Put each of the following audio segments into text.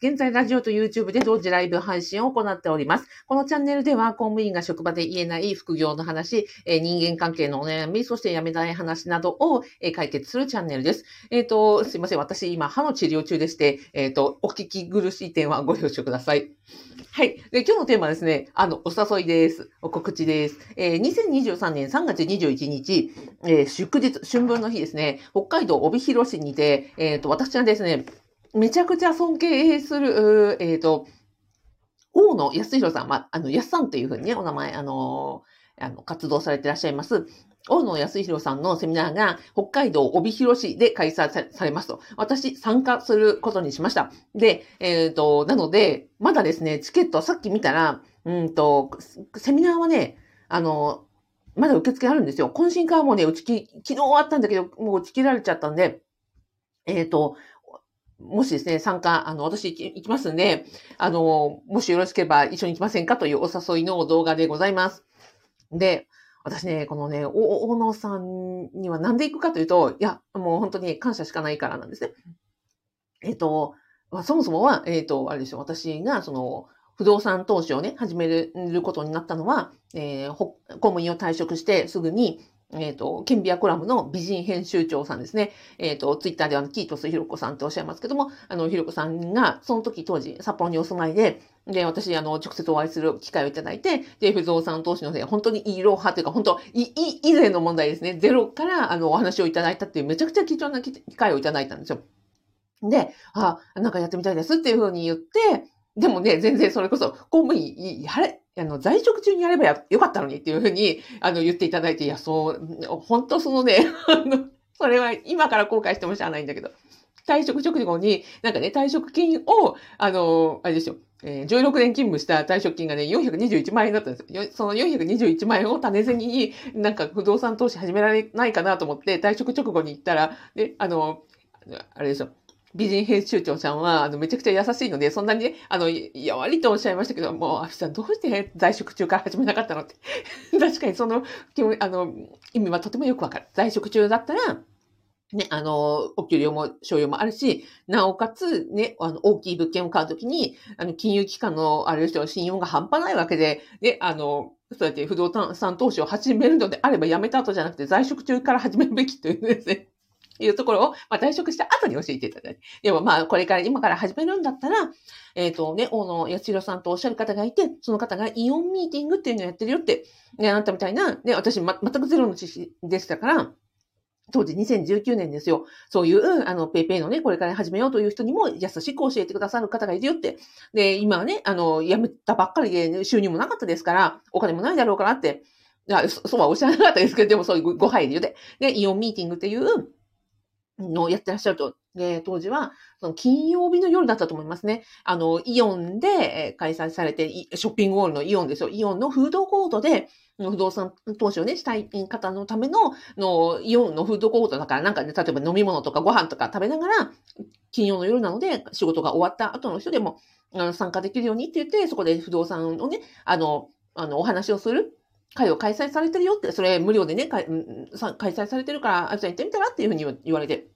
現在、ラジオと YouTube で同時ライブ配信を行っております。このチャンネルでは、公務員が職場で言えない副業の話、人間関係のお悩み、そして辞めたい話などを、解決するチャンネルです。えっ、と、すいません。私、今、歯の治療中でして、えっ、と、お聞き苦しい点はご了承ください。はい。で、今日のテーマはですね、あの、お誘いです。お告知です。えー2023年3月21日、えー祝日、春分の日ですね、北海道帯広市にて、えっ、と、私はですね、めちゃくちゃ尊敬する、えっ、と、大野康弘さん、まあ、あの、安さんというふうにね、お名前、あのあの、活動されていらっしゃいます。大野康弘さんのセミナーが北海道帯広市で開催されますと。私、参加することにしました。で、えっ、と、なので、まだですね、チケットさっき見たら、うんと、セミナーはね、あの、まだ受付あるんですよ。懇親会もね、打ち切、昨日終わったんだけど、もう打ち切られちゃったんで、えっ、と、もしですね、参加、あの、私行きますんで、あの、もしよろしければ一緒に行きませんかというお誘いの動画でございます。で、私ね、このね、大野さんにはなんで行くかというと、いや、もう本当に感謝しかないからなんですね。えっ、と、まあそもそもは、えっ、と、あれですよ、私が、その、不動産投資をね、始めることになったのは、えー公務員を退職してすぐに、えっ、と、ケンビアコラムの美人編集長さんですね。えっ、と、ツイッターでは、キートスひろこさんっておっしゃいますけども、あの、ひろこさんが、その時当時、札幌にお住まいで、で、私、あの、直接お会いする機会をいただいて、で、不動産投資のせい、本当にいろはというか、本当、い、い、以前の問題ですね。ゼロから、あの、お話をいただいたっていう、めちゃくちゃ貴重な機会をいただいたんですよ。で、あ、なんかやってみたいですっていうふうに言って、でもね、全然それこそ、公務員、やれ、あの、在職中にやればよかったのにっていうふうに、あの、言っていただいて、いや、そう、本当そのね、あの、それは今から後悔してもしゃあないんだけど、退職直後に、なんかね、退職金を、あの、あれですよ、えー16年勤務した退職金がね、421万円だったんですよ。よその421万円を種銭に、なんか不動産投資始められないかなと思って、退職直後に行ったら、で、あの、あれでしょ、美人編集長さんは、あの、めちゃくちゃ優しいので、そんなにね、あの、いやわりとおっしゃいましたけど、もう、アフさん、どうして在職中から始めなかったのって。確かにその、気もあの、意味はとてもよくわかる。在職中だったら、ね、あの、お給料も、賞与もあるし、なおかつ、ね、あの、大きい物件を買うときに、あの、金融機関の、あれですよ、信用が半端ないわけで、ね、あの、そうやって不動産投資を始めるのであれば、辞めた後じゃなくて、在職中から始めるべきというですね、いうところを、まあ、退職した後に教えていただいて。でもまあ、これから、今から始めるんだったら、えっ、とね、大野康弘さんとおっしゃる方がいて、その方がイオンミーティングっていうのをやってるよって、ね、あなたみたいな、ね、私、ま、全くゼロの知識でしたから、当時2019年ですよ。そういう、あの、ペイペイのね、これから始めようという人にも優しく教えてくださる方がいるよって。で、今はね、あの、辞めたばっかりで、ね、収入もなかったですから、お金もないだろうからって、いや、そうはおっしゃらなかったですけど、でもそういうご配慮で。で、イオンミーティングっていうのやってらっしゃると。で、当時は、その金曜日の夜だったと思いますね。あの、イオンで開催されて、ショッピングモールのイオンですよ。イオンのフードコートで、不動産投資をね、したい方のための、の、イオンのフードコートだから、なんかね、例えば飲み物とかご飯とか食べながら、金曜の夜なので、仕事が終わった後の人でも、参加できるようにって言って、そこで不動産をね、あの、あの、お話をする会を開催されてるよって、それ無料でね、開催されてるから、あ、じゃあ行ってみたらっていうふうに言われて、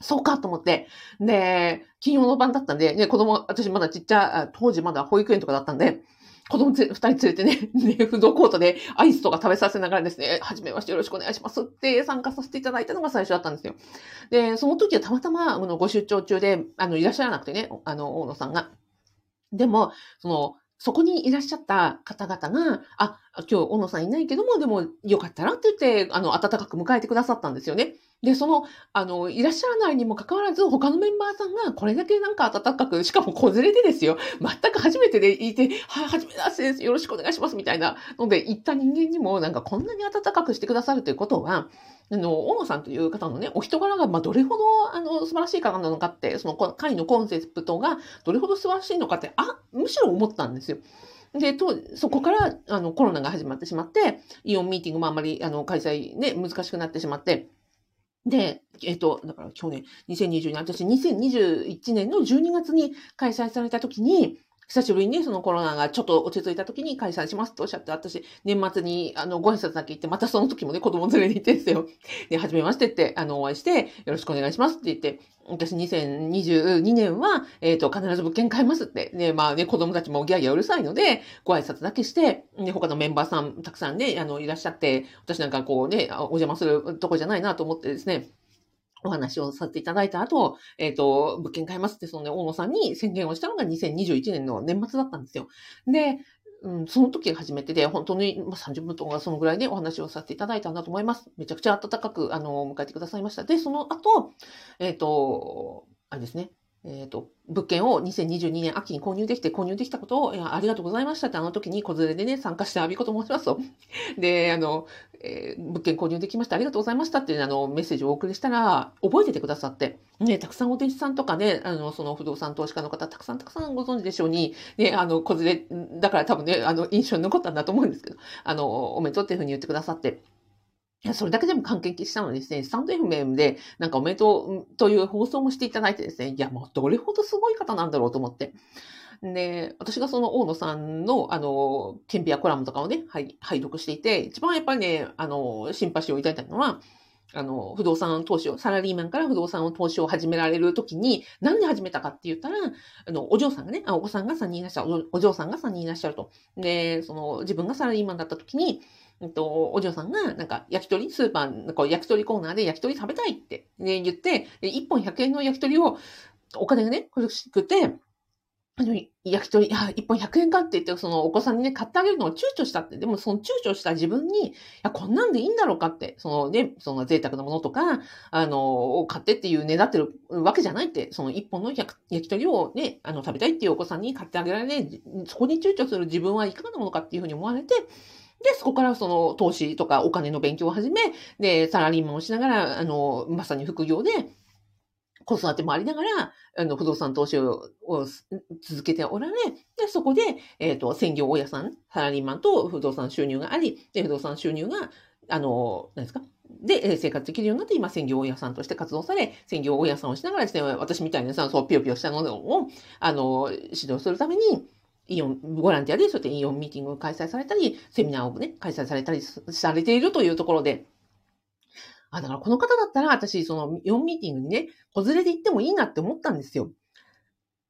そうかと思って。で、金曜の晩だったんで、ね、子供、私まだちっちゃ、当時まだ保育園とかだったんで、子供二人連れてね、ね、フードコートでアイスとか食べさせながらですね、はじめましてよろしくお願いしますって参加させていただいたのが最初だったんですよ。で、その時はたまたま、あの、ご出張中で、あの、いらっしゃらなくてね、あの、大野さんが。でも、その、そこにいらっしゃった方々が、あ、今日、小野さんいないけども、でも、よかったらって言って、あの、温かく迎えてくださったんですよね。で、その、あの、いらっしゃらないにもかかわらず、他のメンバーさんがこれだけなんか温かく、しかも子連れでですよ。全く初めてでいて、はい、はじめましてです。よろしくお願いします。みたいなので、行った人間にも、なんかこんなに温かくしてくださるということは、あの、大野さんという方のね、お人柄が、まあ、どれほど、あの、素晴らしい方なのかって、その会のコンセプトがどれほど素晴らしいのかって、あ、むしろ思ったんですよ。で、と、そこから、あの、コロナが始まってしまって、イオンミーティングもあんまり、あの、開催ね、難しくなってしまって、で、えっ、と、だから去年、2020年、私2021年の12月に開催された時に、久しぶりにね、そのコロナがちょっと落ち着いた時に開催しますとおっしゃって、私、年末に、あの、ご挨拶だけ行って、またその時もね、子供連れに行ってですよ。で、はじめましてって、あの、お会いして、よろしくお願いしますって言って、私2022年は、えっ、ー、と、必ず物件買いますって。ね、まあね、子供たちもギャーギャーうるさいので、ご挨拶だけして、ね、他のメンバーさんたくさんね、あの、いらっしゃって、私なんかこうね、お邪魔するとこじゃないなと思ってですね、お話をさせていただいた後、えっ、ー、と、物件買いますって、そのね、大野さんに宣言をしたのが2021年の年末だったんですよ。で、うん、その時初めてで、本当に30分とかそのぐらいでお話をさせていただいたんだと思います。めちゃくちゃ暖かく、あの、迎えてくださいました。で、その後、えっ、ー、と、あれですね、えっ、と、物件を2022年秋に購入できて、購入できたことを、いや、ありがとうございましたって、あの時に子連れでね、参加してあびこと申しますと。で、あの、えー、物件購入できました、ありがとうございましたっていうあの、メッセージをお送りしたら、覚えててくださって、ね、たくさんお弟子さんとかね、あの、その不動産投資家の方、たくさんたくさんご存知でしょうに、ね、あの、子連れ、だから多分ね、あの、印象に残ったんだと思うんですけど、あの、おめでとうっていうふうに言ってくださって、それだけでも感激したのにですね、スタンド FM で、なんかおめでとうという放送もしていただいてですね、いや、もうどれほどすごい方なんだろうと思って。で、私がその大野さんの、あの、ケンピアコラムとかをね、はい、拝読していて、一番やっぱりね、あの、シンパシーをいただいたのは、あの、不動産投資を、サラリーマンから不動産を投資を始められるときに、なんで始めたかって言ったら、あの、お嬢さんがね、あお子さんが3人いらっしゃる、お嬢さんが3人いらっしゃると。で、その、自分がサラリーマンだったときに、えっと、お嬢さんが、なんか、焼き鳥、スーパー、こう焼き鳥コーナーで焼き鳥食べたいって、ね、言って、1本100円の焼き鳥を、お金がね、欲しくて、あの、焼き鳥、あ、一本100円かって言って、そのお子さんにね、買ってあげるのを躊躇したって。でも、その躊躇した自分に、いや、こんなんでいいんだろうかって、そのね、その贅沢なものとか、あの、を買ってっていうねだってるわけじゃないって、その一本の焼き鳥をね、あの、食べたいっていうお子さんに買ってあげられね、そこに躊躇する自分はいかがなものかっていうふうに思われて、で、そこからその投資とかお金の勉強を始め、で、サラリーマンをしながら、あの、まさに副業で、子育てもありながら、あの、不動産投資を続けておられ、で、そこで、えっ、ー、と、専業大家さん、サラリーマンと不動産収入があり、で、不動産収入が、あの、何ですか？で、生活できるようになって、今、専業大家さんとして活動され、専業大家さんをしながらですね、私みたいなさ、そう、ぴよぴよしたのを、あの、指導するために、イオン、ボランティアでそうやってイオンミーティングを開催されたり、セミナーをね、開催されたりされているというところで、あ、だからこの方だったら私、そのイオンミーティングにね、子連れで行ってもいいなって思ったんですよ。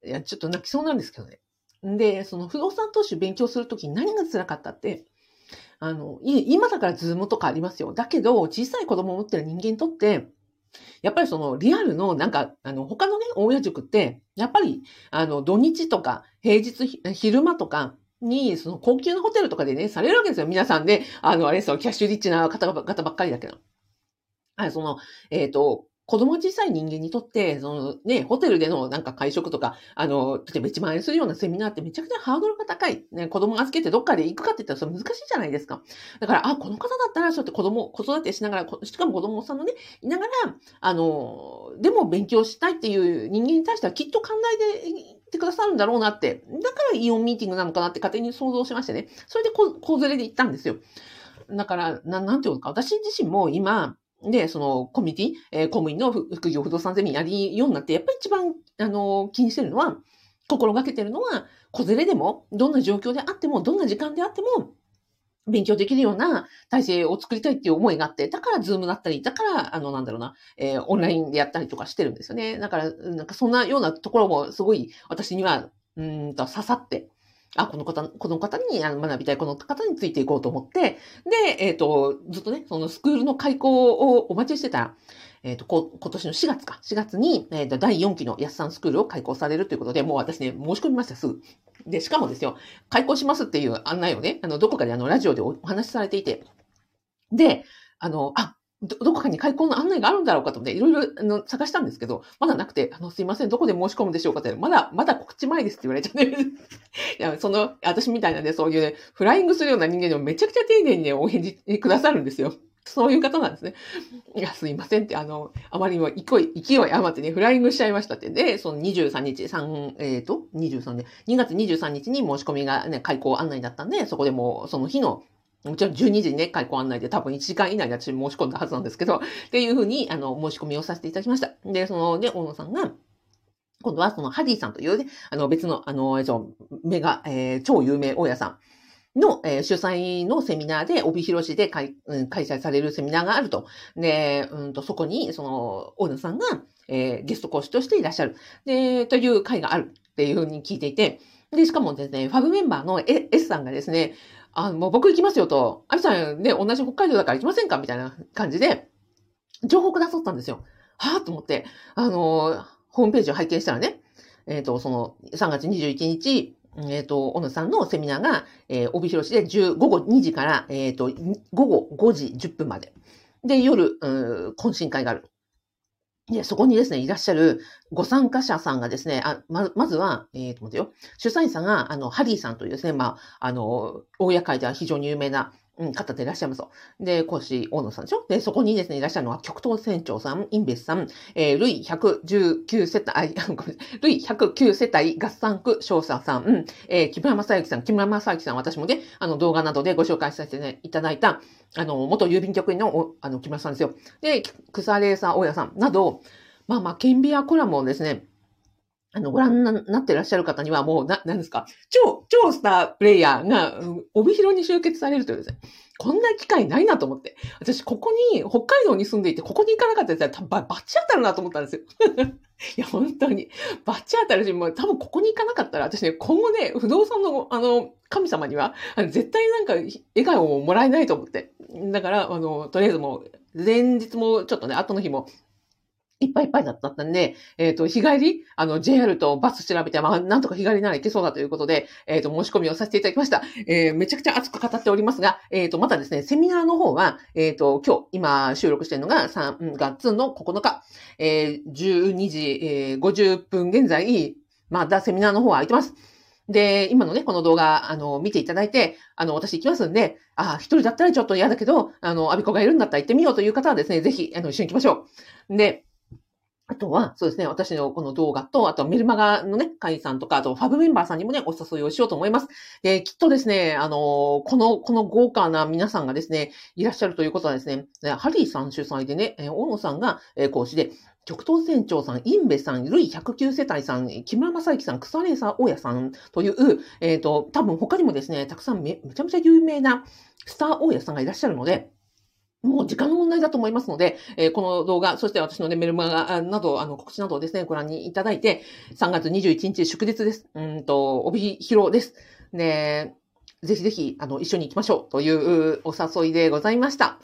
いや、ちょっと泣きそうなんですけどね。で、その不動産投資勉強するときに何が辛かったって、あの、今だからズームとかありますよ。だけど、小さい子供を持ってる人間にとって、やっぱりそのリアルのなんか、あの、他のね、大家塾って、やっぱり、あの、土日とか、平日、昼間とかに、その高級なホテルとかでね、されるわけですよ。皆さんで、あの、あれですよ、キャッシュリッチな方々ばっかりだけど。はい、その、えっ、ー、と、子供小さい人間にとって、そのね、ホテルでのなんか会食とか、あの、例えば1万円するようなセミナーってめちゃくちゃハードルが高い。ね、子供預けてどっかで行くかって言ったらそれ難しいじゃないですか。だから、あ、この方だったら、そうやって子供、子育てしながら、しかも子供さんのね、いながら、あの、でも勉強したいっていう人間に対してはきっと寛大でってくださるんだろうなって。だからイオンミーティングなのかなって勝手に想像しましてね。それで子、子連れで行ったんですよ。だから、ななんていうのか、私自身も今、で、そのコミュニティ、えー、公務員の副業不動産ゼミやりようになって、やっぱり一番、あの、気にしてるのは、心がけてるのは、子連れでも、どんな状況であっても、どんな時間であっても、勉強できるような体制を作りたいっていう思いがあって、だからズームだったり、だから、あの、なんだろうな、えー、オンラインでやったりとかしてるんですよね。だから、なんかそんなようなところもすごい私には、うんと刺さって、あ、この方、この方に学びたい、この方についていこうと思って、で、えっ、ー、と、ずっとね、そのスクールの開校をお待ちしてた、えっ、ー、と、今年の4月か、4月に、えっ、ー、と、第4期の安さんスクールを開校されるということで、もう私ね、申し込みました、すぐ。で、しかもですよ、開校しますっていう案内をね、あの、どこかであの、ラジオでお話しされていて、で、あの、あ、ど、どこかに開校の案内があるんだろうかと思って、いろいろあの探したんですけど、まだなくて、あの、すいません、どこで申し込むでしょうかって、まだ、まだ告知前ですって言われちゃって。いや、その、私みたいなね、そういうね、フライングするような人間でもめちゃくちゃ丁寧にね、お返事くださるんですよ。そういう方なんですね。いや、すいませんって、あの、あまりにも勢い、勢い余ってね、フライングしちゃいましたって。で、その23日、3、えっ、ー、と、23で、2月23日に申し込みがね、開校案内だったんで、そこでもう、その日のもちろん12時にね、開校案内で多分1時間以内に私申し込んだはずなんですけど、っていうふうに、あの、申し込みをさせていただきました。で、そのね、大野さんが、今度はそのハディさんというね、あの別の、あの、メガ、えー、超有名大家さんの、えー、主催のセミナーで、帯広市で開,、うん、開催されるセミナーがあると。で、うんと、そこに、その、大野さんが、えー、ゲスト講師としていらっしゃる。で、という会があるっていうふうに聞いていて、で、しかもですね、ファブメンバーの S さんがですね、あもう僕行きますよと、アビさんね、同じ北海道だから行きませんか？みたいな感じで、情報くださったんですよ。はぁと思って、あの、ホームページを拝見したらね、えっ、ー、と、その、3月21日、えっ、ー、と、小野さんのセミナーが、えー、帯広市で10午後2時から、えっ、ー、と、午後5時10分まで。で、夜、うん、懇親会がある。で、そこにですね、いらっしゃるご参加者さんがですね、あままずは、えっ、ー、と、待てよ。主催者が、あの、ハリーさんというですね、まあ、あの、大屋会では非常に有名な、うん、方でいらっしゃいますと。で、講師、大野さんでしょ？で、そこにですね、いらっしゃるのは、極東船長さん、インベスさん、えー、ルイ119世帯、ごめんルイ109世帯合算区少佐さん、うん、えー、木村正幸さん、木村正幸さん、私もね、あの、動画などでご紹介させて、ね、いただいた、あの、元郵便局員の、あの、木村さんですよ。で、草レーサー大家さんなど、まあまあ、ケンビアコラムをですね、あの、ご覧になってらっしゃる方にはもう、な、なんですか、超、超スタープレイヤーが、帯広に集結されるというですね、こんな機会ないなと思って。私、ここに、北海道に住んでいて、ここに行かなかったら、多分バッチ当たるなと思ったんですよ。いや、本当に。バッチ当たるし、もう多分ここに行かなかったら、私ね、今後ね、不動産の、あの、神様には、あの絶対なんか、笑顔をもらえないと思って。だから、あの、とりあえずもう、前日もちょっとね、後の日も、いっぱいいっぱいだったんで、えっ、ー、と、日帰り、あの、JR とバス調べて、まあ、なんとか日帰りなら行けそうだということで、えっ、ー、と、申し込みをさせていただきました。えー、めちゃくちゃ熱く語っておりますが、えっ、と、またですね、セミナーの方は、えっ、と、今日、今収録しているのが3月の9日、え12時、え50分現在、まだセミナーの方は空いてます。で、今のね、この動画、あの、見ていただいて、あの、私行きますんで、あ、一人だったらちょっと嫌だけど、あの、アビコがいるんだったら行ってみようという方はですね、ぜひ、あの、一緒に行きましょう。で、あとは、そうですね、私のこの動画と、あとメルマガのね、会員さんとか、あとファブメンバーさんにもね、お誘いをしようと思います。で、きっとですね、あの、この、この豪華な皆さんがですね、いらっしゃるということはですね、ハリーさん主催でね、大野さんが講師で、極東船長さん、インベさん、ルイ109世帯さん、木村正幸さん、草レーサー大家さんという、えっ、ー、と、多分他にもですね、たくさんめめちゃめちゃ有名なスター大家さんがいらっしゃるので、もう時間の問題だと思いますので、えー、この動画、そして私のね、メルマガなど、あの、告知などをですね、ご覧にいただいて、3月21日祝日です。うんと、帯広です。ね、ぜひぜひ、あの、一緒に行きましょうというお誘いでございました。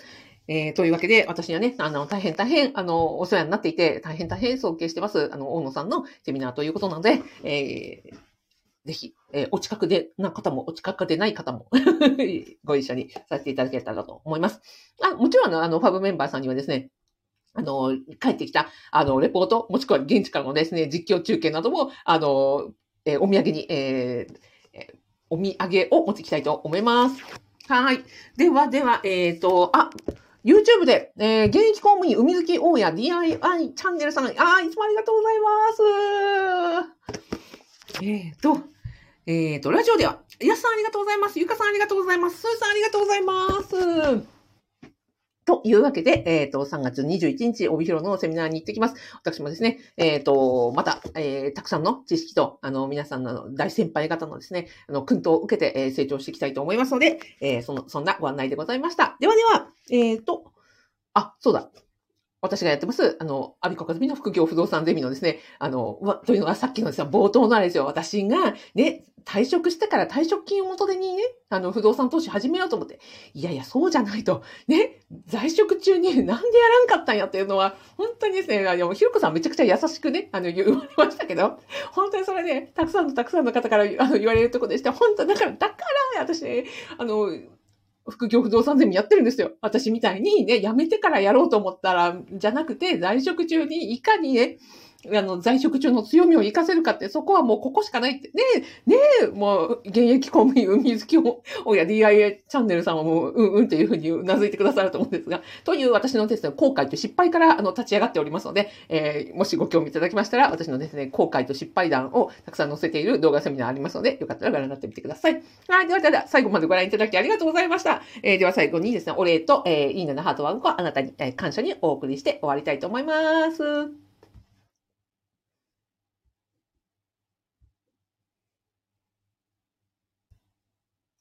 えー、というわけで、私にはね、あの、大変大変、あの、お世話になっていて、大変大変尊敬してます、あの、大野さんのセミナーということなので、えー、ぜひ、えー、お近くでな方も、お近くでない方も ご一緒にさせていただけたらと思います。あ、もちろん、あの、ファブメンバーさんにはですね、あの、帰ってきた、あの、レポート、もしくは現地からのですね、実況中継なども、あの、えー、お土産に、えー、お土産を持っていきたいと思います。はい。では、では、えっ、ー、と、あ、YouTube で、えー、現役公務員海月大家 DIY チャンネルさん、あ、いつもありがとうございます。えっ、ー、と、えっ、ー、と、ラジオでは、やすさんありがとうございます。ゆかさんありがとうございます。すーさんありがとうございます。というわけで、えっ、ー、と、3月21日、帯広のセミナーに行ってきます。私もですね、えっ、ー、と、また、えー、たくさんの知識と、あの、皆さんの大先輩方のですね、あの、訓導を受けて、え成長していきたいと思いますので、えその、そんなご案内でございました。ではでは、えっ、と、あ、そうだ。私がやってます、あの、アビコカズミの副業不動産ゼミのですね、あの、というのがさっきのですね、冒頭のあれですよ。私が、ね、退職してから退職金を元手にね、あの、不動産投資始めようと思って、いやいや、そうじゃないと。ね、在職中になんでやらんかったんやっていうのは、本当にですね、あの、ひろこさんめちゃくちゃ優しくね、あの、言われましたけど、本当にそれね、たくさんのたくさんの方からあの言われるとこでして、本当だから、だから、私ね、あの、副業不動産ゼミやってるんですよ。私みたいにね、辞めてからやろうと思ったら、じゃなくて、在職中にいかにね、あの、在職中の強みを活かせるかって、そこはもうここしかないって。ねえ、ねえ、もう、現役公務員、海好きを、おや DIA チャンネルさんはもう、うんうんっていうふうにうなずいてくださると思うんですが、という私のですね、後悔と失敗から、あの、立ち上がっておりますので、えー、もしご興味いただきましたら、私のですね、後悔と失敗談をたくさん載せている動画セミナーありますので、よかったらご覧になってみてください。はい、ではでは、最後までご覧いただきありがとうございました。えー、では最後にですね、お礼と、えー、いいねのハートワンコあなたに、えー、感謝にお送りして終わりたいと思います。